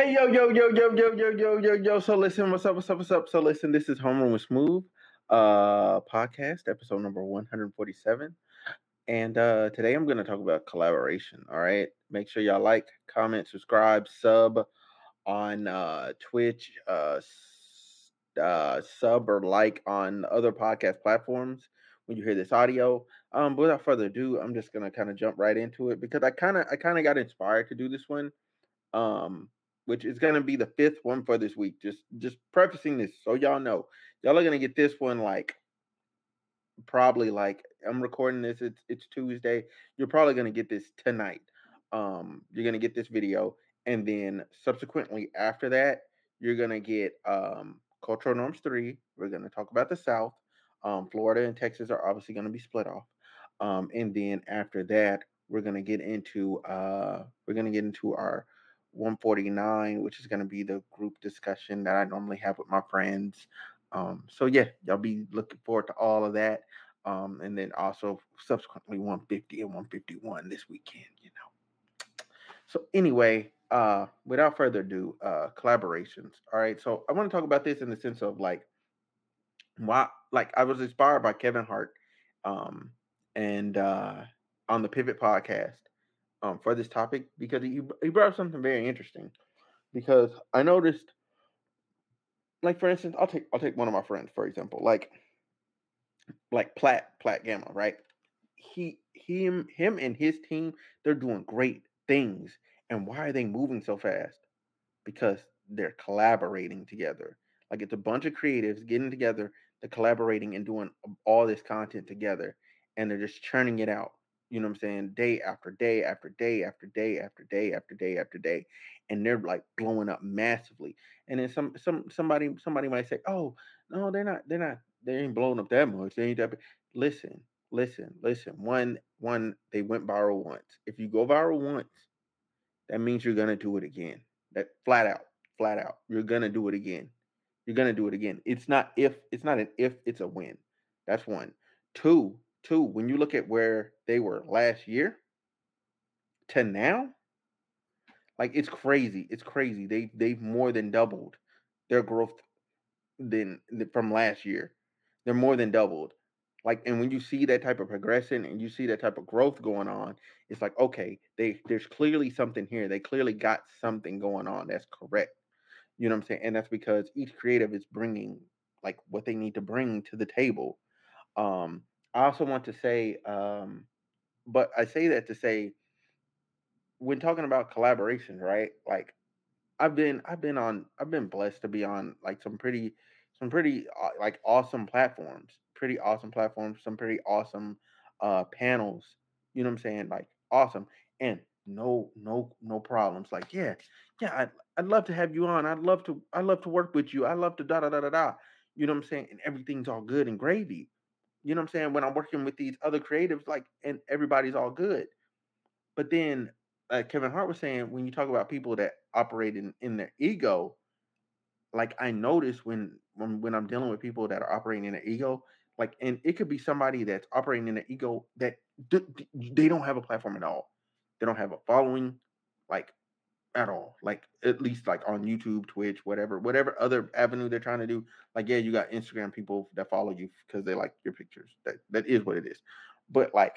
Hey yo yo yo yo yo yo yo yo yo. So listen, what's up? What's up? What's up? So listen, this is Homeroom with Smooth, uh, podcast episode number one hundred forty-seven, and uh, today I'm going to talk about collaboration. All right, make sure y'all like, comment, subscribe, sub on uh Twitch, uh, uh, sub or like on other podcast platforms when you hear this audio. Um, but without further ado, I'm just gonna kind of jump right into it because I kind of I kind of got inspired to do this one um, which is gonna be the fifth one for this week. Just just prefacing this so y'all know, y'all are gonna get this one like probably like I'm recording this. It's it's Tuesday. You're probably gonna get this tonight. Um, you're gonna get this video, and then subsequently after that, you're gonna get um cultural norms three. We're gonna talk about the South. Um, Florida and Texas are obviously gonna be split off. Um, and then after that, we're gonna get into uh we're gonna get into our 149, which is gonna be the group discussion that I normally have with my friends. Um, so yeah, y'all be looking forward to all of that. Um, and then also subsequently 150 and 151 this weekend, you know. So anyway, uh, without further ado, uh, collaborations. All right. So I want to talk about this in the sense of like why like I was inspired by Kevin Hart um and uh on the Pivot podcast um for this topic because he he brought up something very interesting because I noticed like for instance I'll take I'll take one of my friends for example like like Platt Platt Gamma right? He him him and his team they're doing great things and why are they moving so fast? Because they're collaborating together. Like it's a bunch of creatives getting together they're collaborating and doing all this content together and they're just churning it out you know what i'm saying day after day after day after day after day after day after day and they're like blowing up massively and then some some somebody somebody might say oh no they're not they're not they ain't blowing up that much they ain't that big." listen listen listen one one they went viral once if you go viral once that means you're gonna do it again that flat out flat out you're gonna do it again you're gonna do it again. It's not if it's not an if, it's a when. That's one. Two, two, when you look at where they were last year to now, like it's crazy. It's crazy. They they've more than doubled their growth than from last year. They're more than doubled. Like, and when you see that type of progression and you see that type of growth going on, it's like, okay, they there's clearly something here. They clearly got something going on that's correct. You know what I'm saying? And that's because each creative is bringing like what they need to bring to the table. Um, I also want to say, um, but I say that to say, when talking about collaboration, right? Like I've been, I've been on, I've been blessed to be on like some pretty, some pretty uh, like awesome platforms, pretty awesome platforms, some pretty awesome uh panels. You know what I'm saying? Like awesome and no, no, no problems. Like yeah, yeah, I'd, I'd love to have you on. I'd love to, I'd love to work with you. I love to da da da da da. You know what I'm saying? And everything's all good and gravy. You know what I'm saying? When I'm working with these other creatives, like, and everybody's all good. But then, like Kevin Hart was saying, when you talk about people that operate in, in their ego, like I notice when when when I'm dealing with people that are operating in their ego, like, and it could be somebody that's operating in their ego that d- d- they don't have a platform at all. They don't have a following, like at all. Like at least like on YouTube, Twitch, whatever, whatever other avenue they're trying to do. Like yeah, you got Instagram people that follow you because they like your pictures. That that is what it is. But like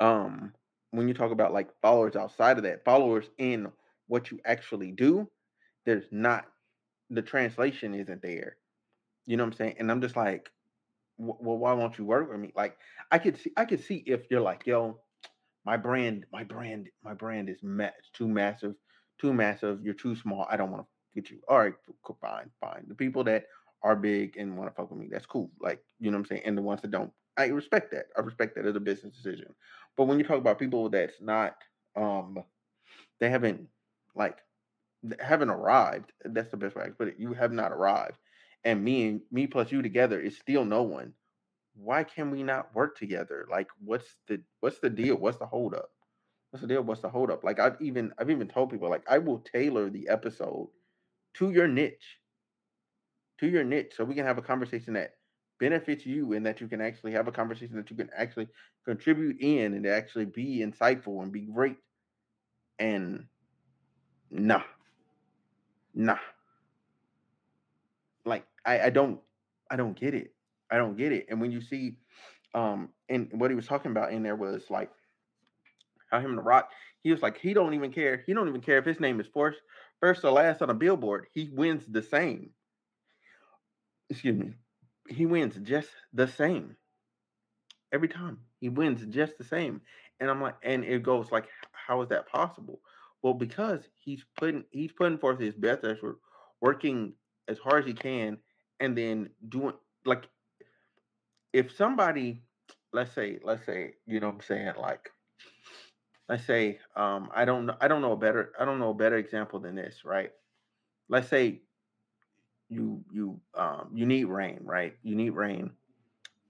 um when you talk about like followers outside of that, followers in what you actually do, there's not the translation isn't there. You know what I'm saying? And I'm just like, well, why won't you work with me? Like, I could see, I could see if you're like, yo, my brand, my brand, my brand is ma- too massive, too massive. You're too small. I don't want to get you. All right, fine, fine. The people that are big and want to fuck with me, that's cool. Like, you know what I'm saying? And the ones that don't, I respect that. I respect that as a business decision. But when you talk about people that's not, um, they haven't like haven't arrived. That's the best way I can put it. You have not arrived, and me and me plus you together is still no one. Why can we not work together? Like, what's the what's the deal? What's the holdup? What's the deal? What's the holdup? Like, I've even I've even told people like I will tailor the episode to your niche, to your niche, so we can have a conversation that benefits you and that you can actually have a conversation that you can actually contribute in and actually be insightful and be great. And nah, nah. Like I, I don't I don't get it. I don't get it. And when you see um and what he was talking about in there was like how him and the rock, he was like, he don't even care. He don't even care if his name is first first or last on a billboard. He wins the same. Excuse me. He wins just the same. Every time. He wins just the same. And I'm like, and it goes like, how is that possible? Well, because he's putting he's putting forth his best effort, working as hard as he can, and then doing like if somebody, let's say, let's say, you know what I'm saying, like let's say, um, I don't know, I don't know a better, I don't know a better example than this, right? Let's say you you um you need rain, right? You need rain,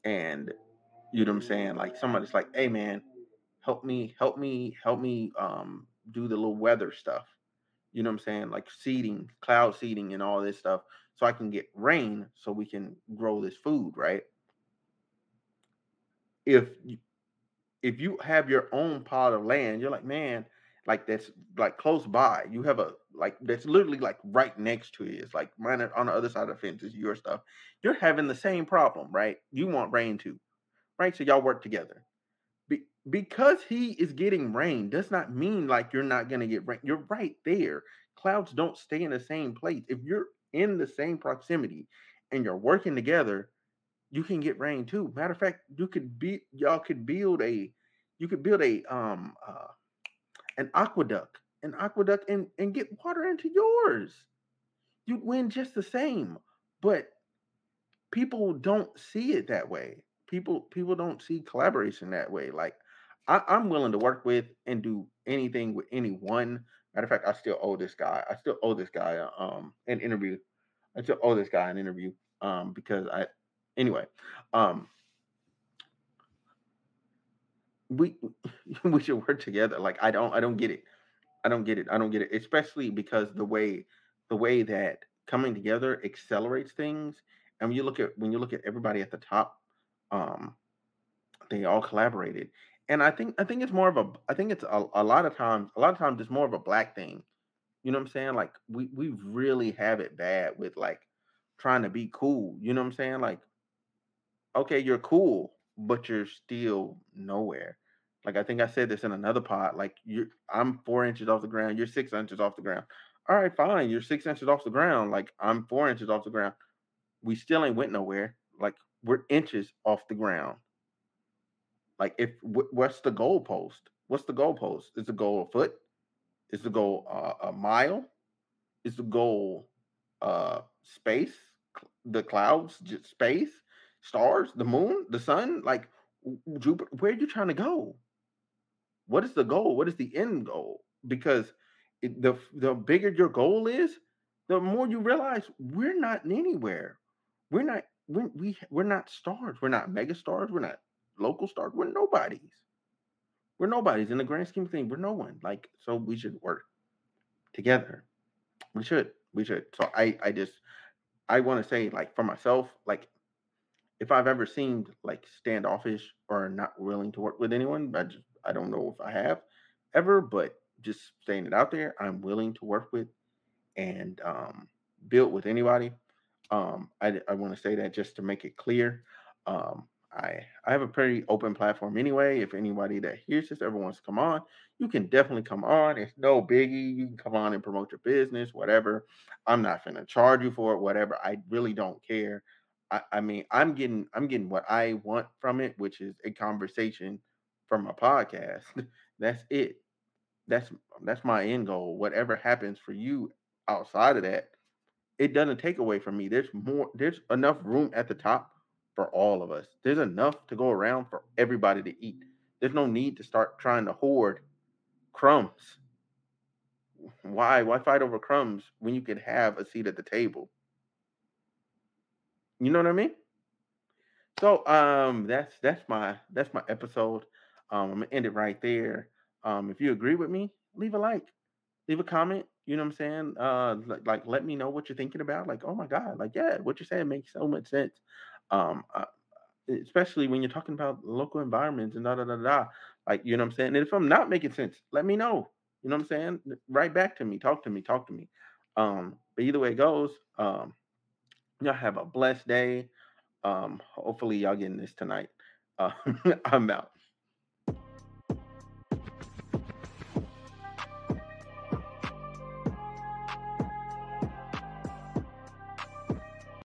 and you know what I'm saying, like somebody's like, hey man, help me, help me, help me um do the little weather stuff. You know what I'm saying? Like seeding, cloud seeding, and all this stuff, so I can get rain, so we can grow this food, right? If if you have your own plot of land, you're like, man, like that's like close by. You have a like that's literally like right next to you. It's like mine on the other side of the fence is your stuff. You're having the same problem, right? You want rain too, right? So y'all work together. Be, because he is getting rain does not mean like you're not gonna get rain. You're right there. Clouds don't stay in the same place. If you're in the same proximity and you're working together, you can get rain too. Matter of fact, you could be y'all could build a you could build a um uh, an aqueduct, an aqueduct and and get water into yours. You'd win just the same. But people don't see it that way. People people don't see collaboration that way. Like I, I'm willing to work with and do anything with anyone. Matter of fact, I still owe this guy. I still owe this guy um an interview. I still owe this guy an interview um because I anyway um we we should work together. Like i don't i don't get it. I don't get it. I don't get it. Especially because the way the way that coming together accelerates things. And when you look at when you look at everybody at the top um they all collaborated. And i think i think it's more of a i think it's a, a lot of times a lot of times it's more of a black thing. You know what i'm saying? Like we we really have it bad with like trying to be cool. You know what i'm saying? Like okay you're cool but you're still nowhere like I think I said this in another pod. Like you, I'm four inches off the ground. You're six inches off the ground. All right, fine. You're six inches off the ground. Like I'm four inches off the ground. We still ain't went nowhere. Like we're inches off the ground. Like if what's the goalpost? What's the goalpost? Is the goal a foot? Is the goal uh, a mile? Is the goal uh space? The clouds, space, stars, the moon, the sun? Like Jupiter, where are you trying to go? What is the goal? What is the end goal? Because it, the the bigger your goal is, the more you realize we're not anywhere. We're not we're, we we're not stars. We're not mega stars. We're not local stars. We're nobodies. We're nobodies in the grand scheme of things. We're no one. Like so, we should work together. We should. We should. So I I just I want to say like for myself like if I've ever seemed like standoffish or not willing to work with anyone, I just I don't know if I have ever, but just saying it out there, I'm willing to work with and um, build with anybody. Um, I, I want to say that just to make it clear. Um, I I have a pretty open platform anyway. If anybody that hears this ever wants to come on, you can definitely come on. It's no biggie. You can come on and promote your business, whatever. I'm not gonna charge you for it, whatever. I really don't care. I, I mean, I'm getting I'm getting what I want from it, which is a conversation from a podcast. that's it. That's that's my end goal. Whatever happens for you outside of that, it doesn't take away from me. There's more. There's enough room at the top for all of us. There's enough to go around for everybody to eat. There's no need to start trying to hoard crumbs. Why? Why fight over crumbs when you could have a seat at the table? You know what I mean? So um that's that's my that's my episode. Um, I'm gonna end it right there. Um, if you agree with me, leave a like, leave a comment, You know what I'm saying? Uh, like, like let me know what you're thinking about. Like, oh my God, like yeah, what you're saying makes so much sense. Um, uh, especially when you're talking about local environments and da da da da. Like, you know what I'm saying? And if I'm not making sense, let me know. You know what I'm saying? Write back to me, talk to me, talk to me. Um, but either way it goes, um, y'all have a blessed day. Um, hopefully y'all getting this tonight. Uh, I'm out.